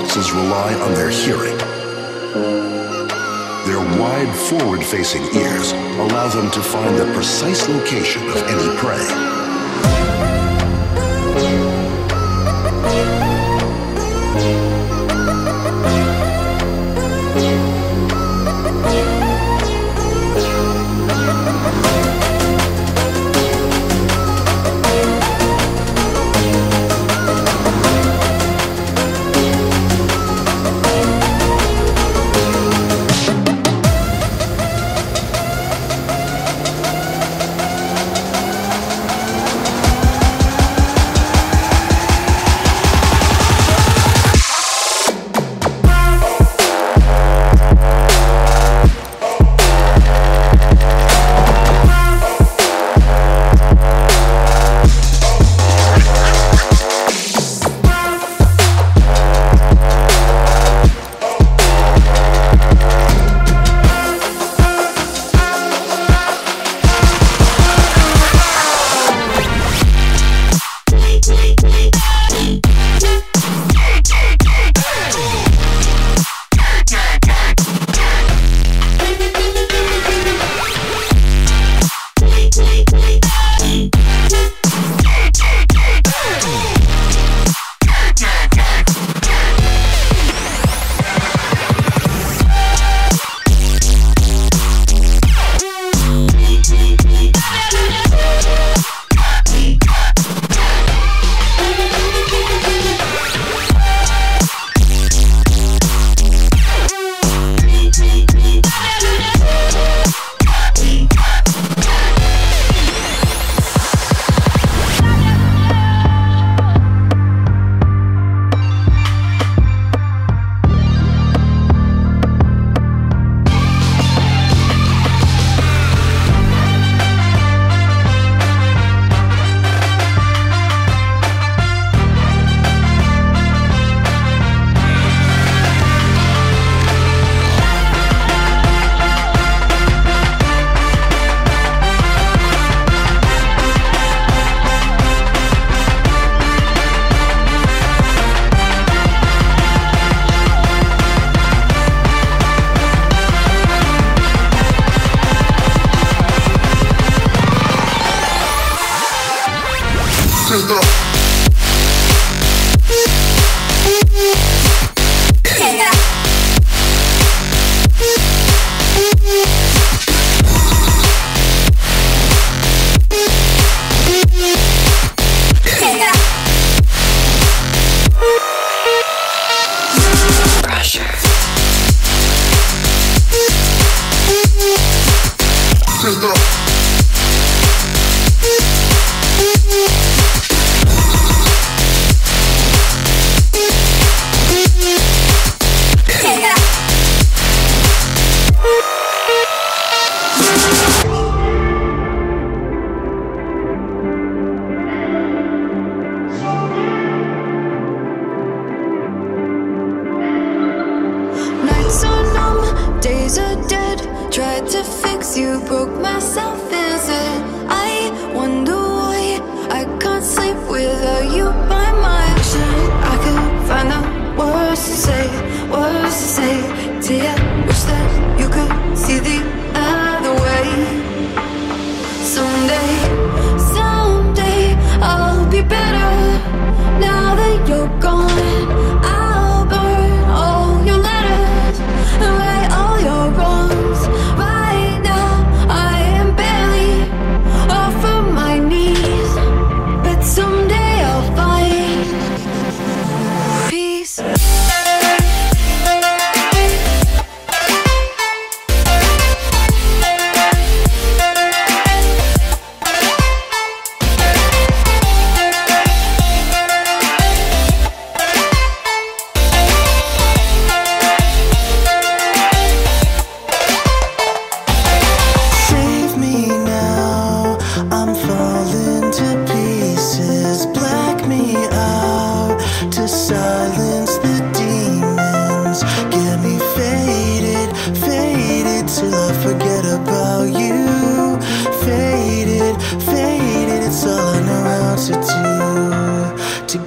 foxes rely on their hearing. Their wide forward-facing ears allow them to find the precise location of any prey.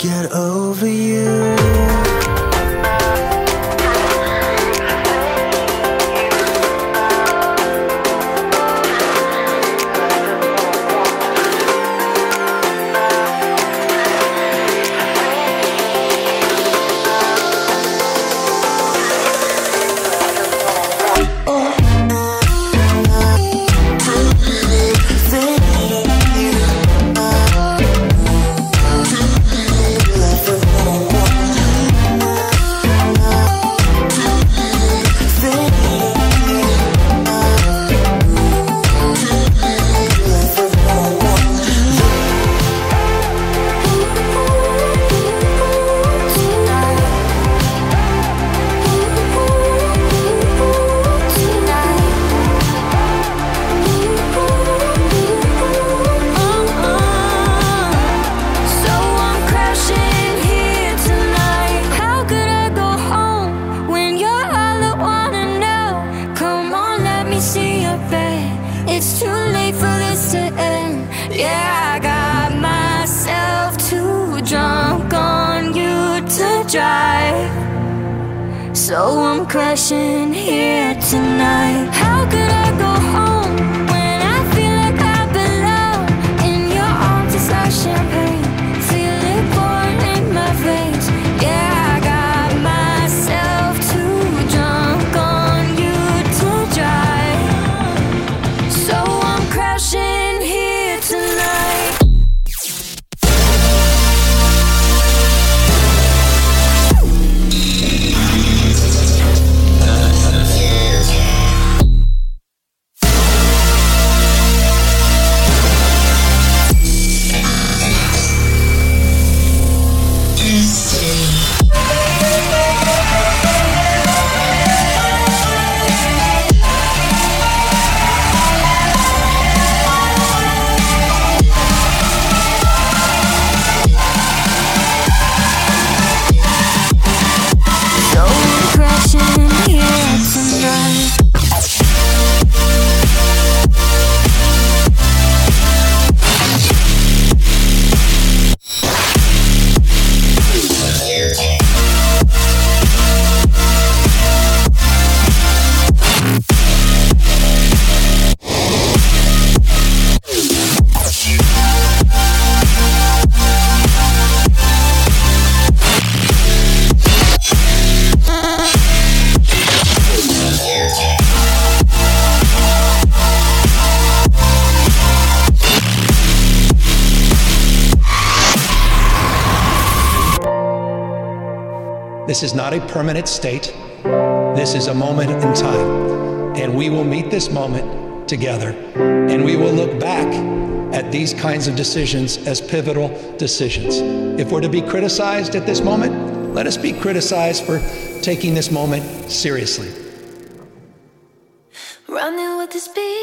get up. So I'm crashing here tonight. How could I not a permanent state. This is a moment in time. And we will meet this moment together. And we will look back at these kinds of decisions as pivotal decisions. If we're to be criticized at this moment, let us be criticized for taking this moment seriously. Running with the speed.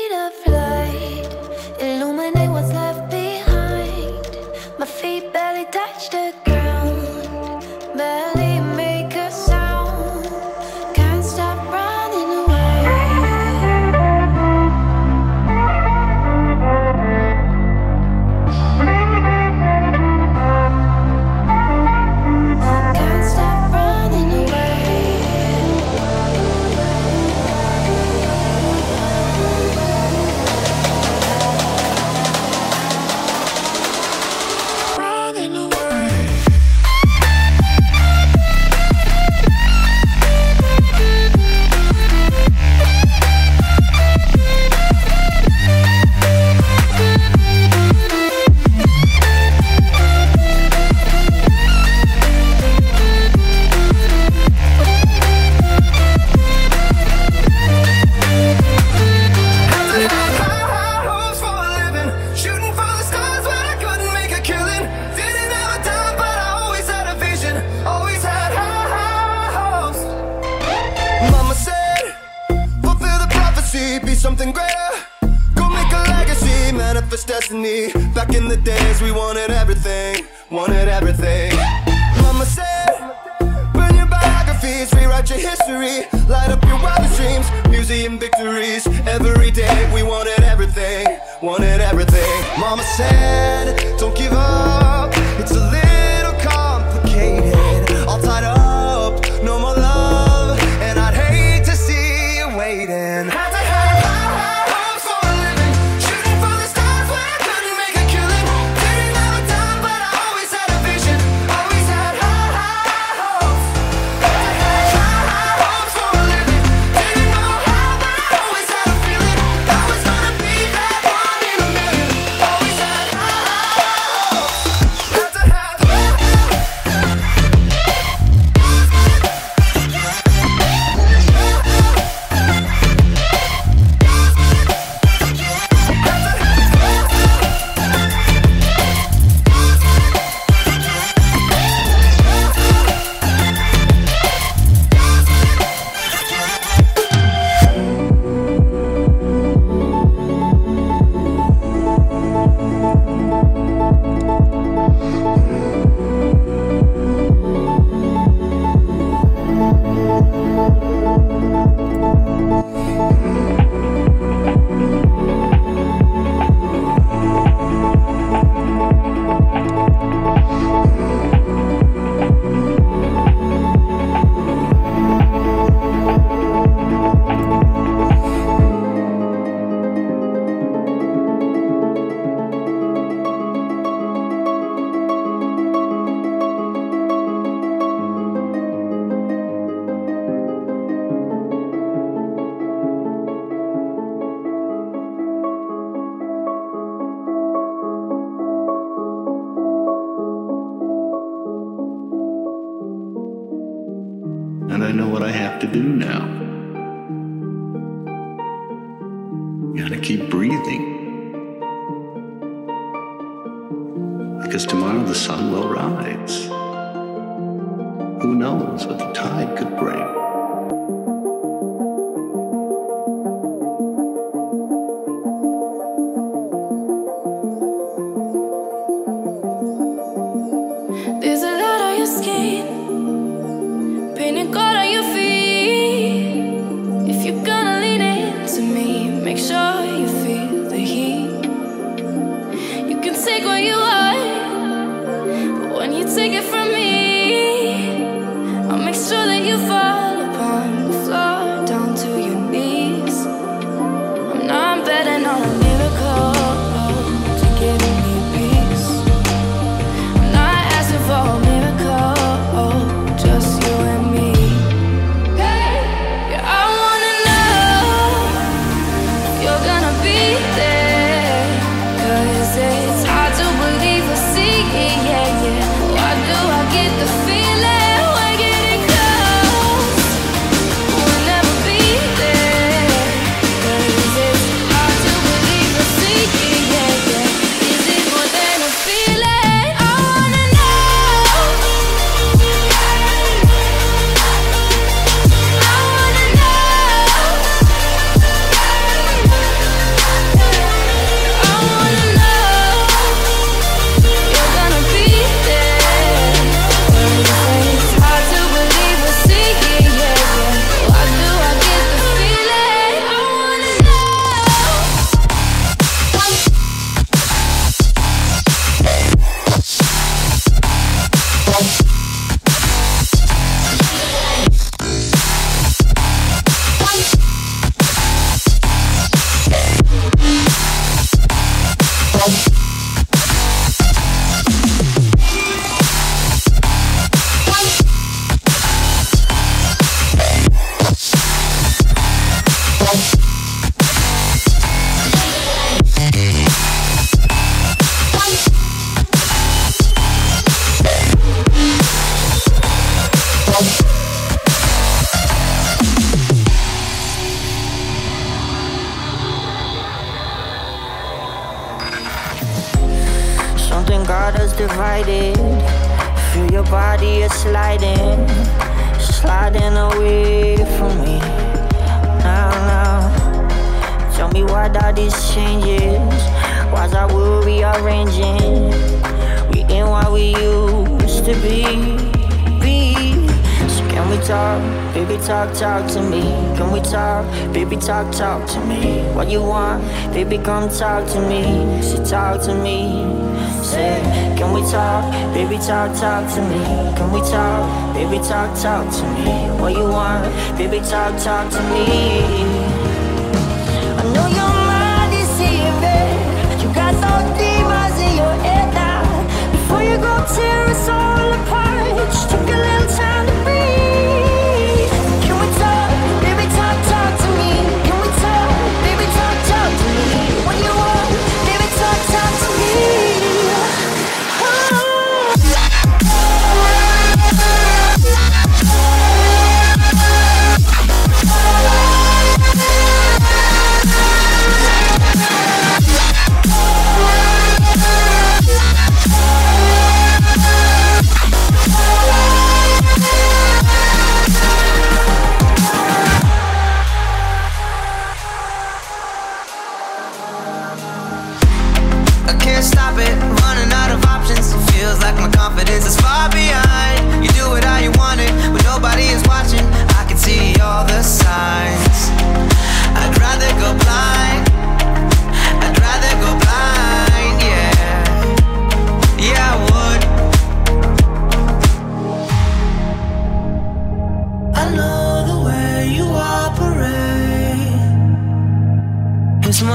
I would rearranging. We ain't what we used to be. Be. So can we talk, baby? Talk, talk to me. Can we talk, baby? Talk, talk to me. What you want, baby? Come talk to me. She talk to me. Say, can we talk, baby? Talk, talk to me. Can we talk, baby? Talk, talk to me. What you want, baby? Talk, talk to me. Tear us all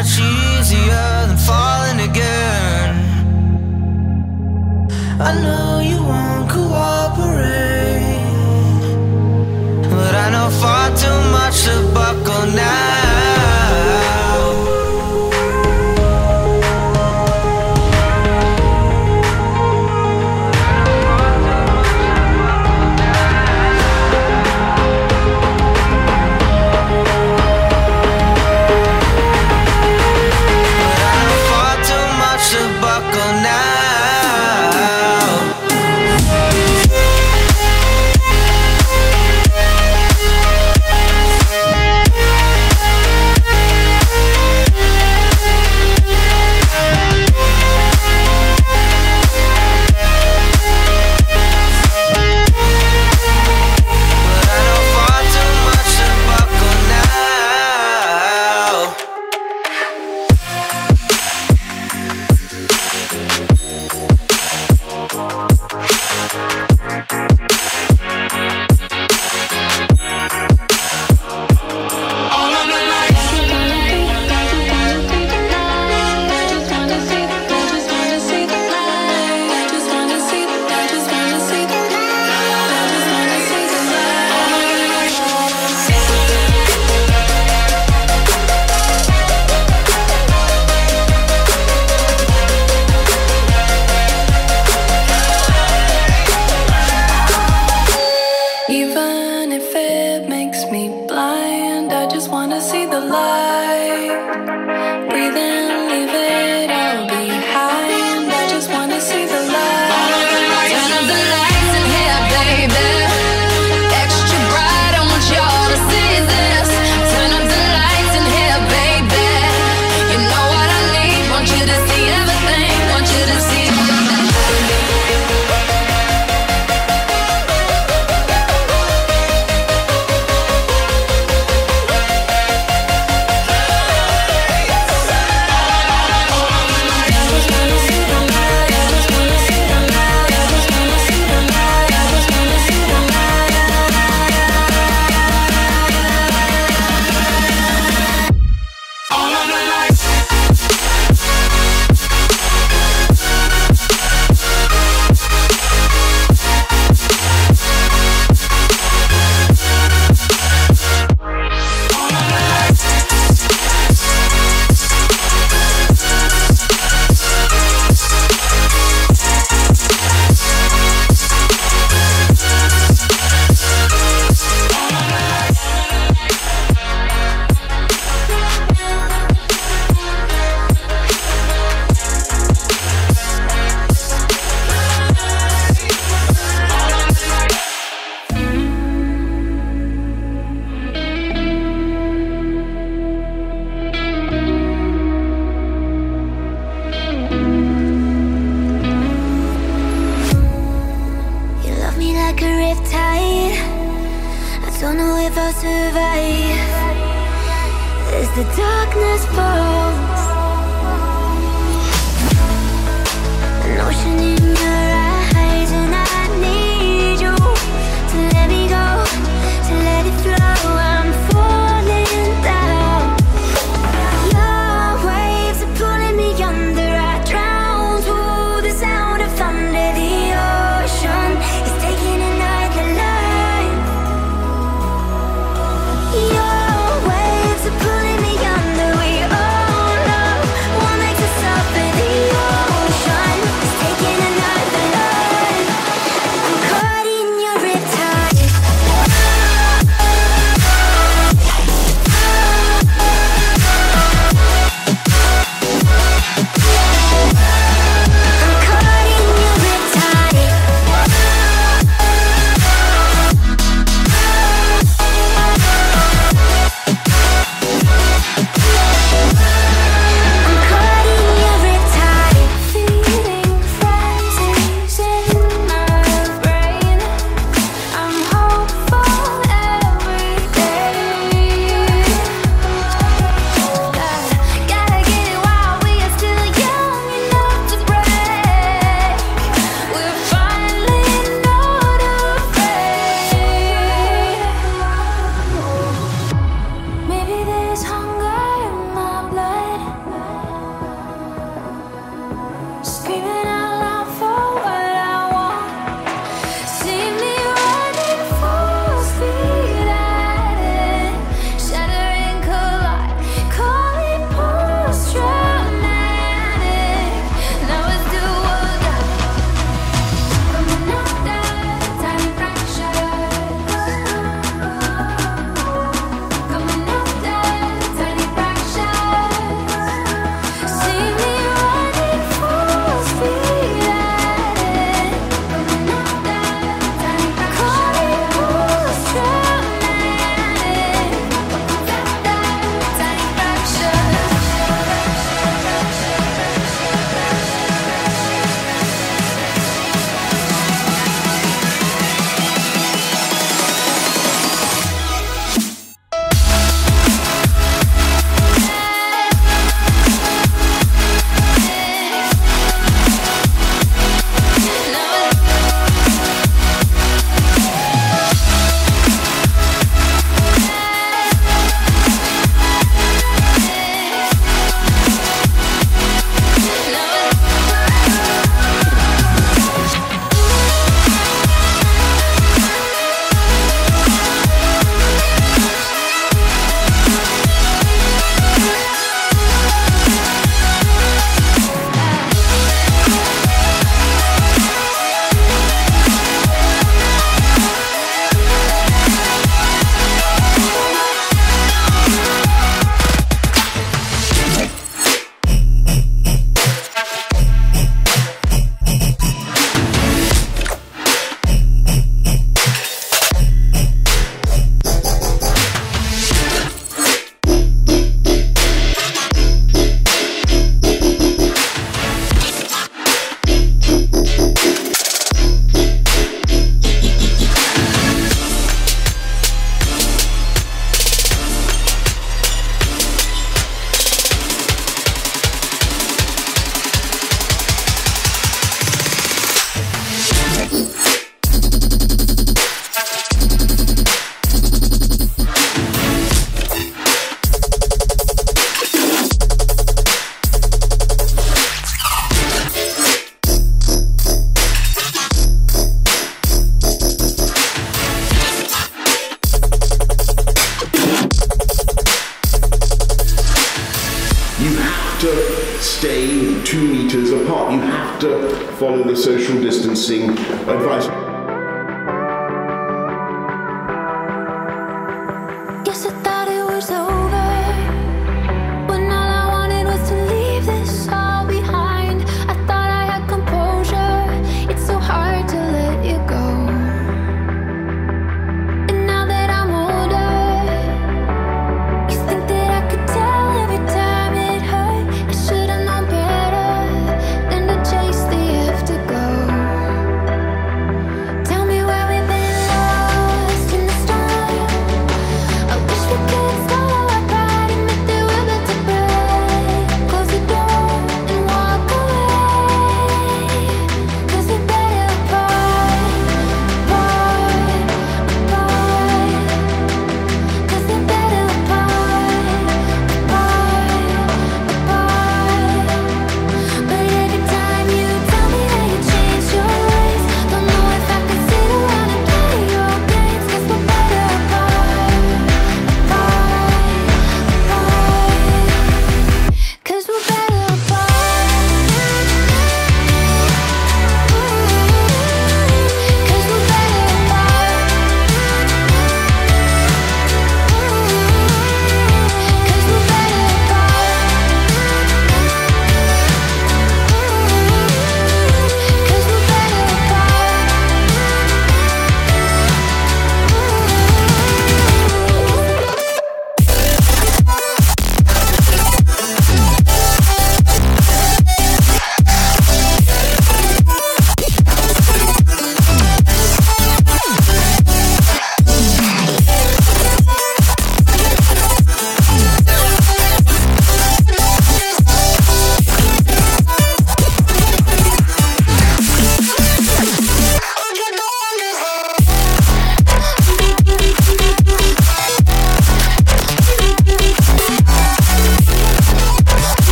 much easier than falling again. I know.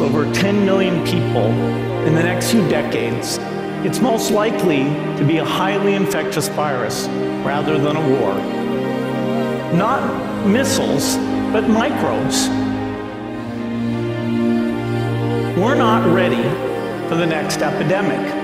Over 10 million people in the next few decades, it's most likely to be a highly infectious virus rather than a war. Not missiles, but microbes. We're not ready for the next epidemic.